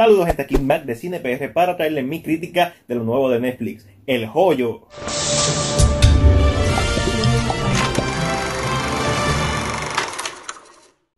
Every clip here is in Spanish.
Saludos gente, aquí Mac de CinePR para traerles mi crítica de lo nuevo de Netflix, El Joyo.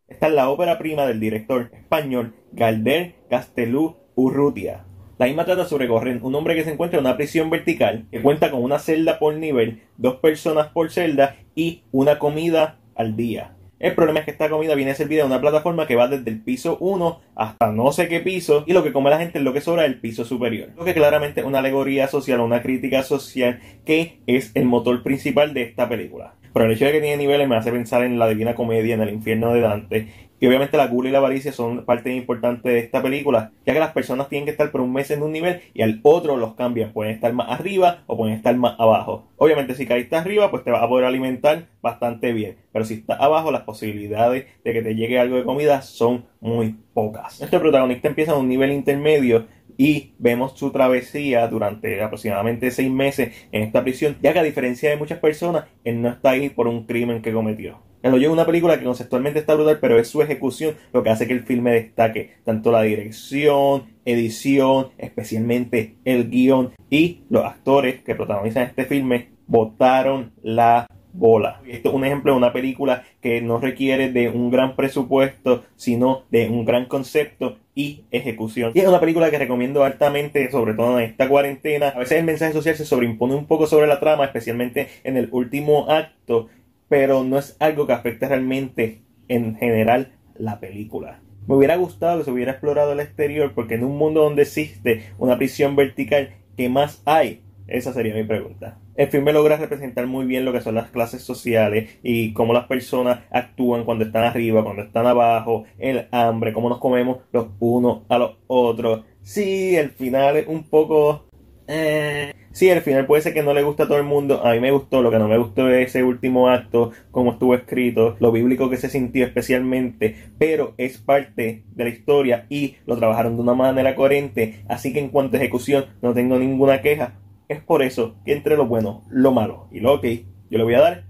Esta es la ópera prima del director español Galder Castelú Urrutia. La misma trata sobre Gorren, un hombre que se encuentra en una prisión vertical que cuenta con una celda por nivel, dos personas por celda y una comida al día. El problema es que esta comida viene servida en una plataforma que va desde el piso 1 hasta no sé qué piso y lo que come la gente es lo que sobra del piso superior. Lo que claramente es una alegoría social o una crítica social que es el motor principal de esta película. Pero el hecho de que tiene niveles me hace pensar en la Divina Comedia, en el infierno de Dante y obviamente la gula y la avaricia son parte importante de esta película, ya que las personas tienen que estar por un mes en un nivel y al otro los cambian. Pueden estar más arriba o pueden estar más abajo. Obviamente si caíste arriba, pues te vas a poder alimentar bastante bien. Pero si estás abajo, las posibilidades de que te llegue algo de comida son muy pocas. Este protagonista empieza en un nivel intermedio y vemos su travesía durante aproximadamente seis meses en esta prisión, ya que a diferencia de muchas personas, él no está ahí por un crimen que cometió. El Hoyo es una película que conceptualmente está brutal, pero es su ejecución lo que hace que el filme destaque. Tanto la dirección, edición, especialmente el guion y los actores que protagonizan este filme botaron la bola. Esto es un ejemplo de una película que no requiere de un gran presupuesto, sino de un gran concepto y ejecución. Y es una película que recomiendo altamente, sobre todo en esta cuarentena. A veces el mensaje social se sobreimpone un poco sobre la trama, especialmente en el último acto pero no es algo que afecte realmente en general la película. Me hubiera gustado que se hubiera explorado el exterior porque en un mundo donde existe una prisión vertical, ¿qué más hay? Esa sería mi pregunta. El filme logra representar muy bien lo que son las clases sociales y cómo las personas actúan cuando están arriba, cuando están abajo, el hambre, cómo nos comemos los unos a los otros. Sí, el final es un poco... Eh, Sí, al final puede ser que no le guste a todo el mundo. A mí me gustó, lo que no me gustó es ese último acto, cómo estuvo escrito, lo bíblico que se sintió especialmente, pero es parte de la historia y lo trabajaron de una manera coherente. Así que en cuanto a ejecución, no tengo ninguna queja. Es por eso que entre lo bueno, lo malo y lo ok, yo le voy a dar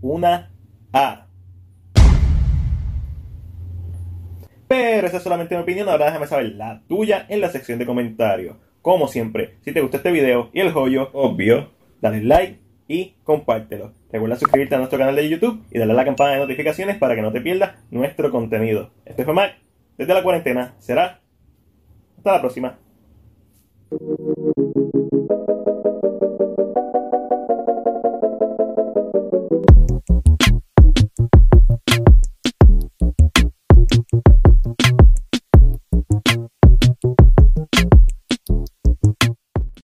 una A. Pero esa es solamente mi opinión, ahora déjame saber la tuya en la sección de comentarios. Como siempre, si te gustó este video y el joyo, obvio, dale like y compártelo. Recuerda suscribirte a nuestro canal de YouTube y darle a la campana de notificaciones para que no te pierdas nuestro contenido. Este fue Mac, desde la cuarentena. Será hasta la próxima.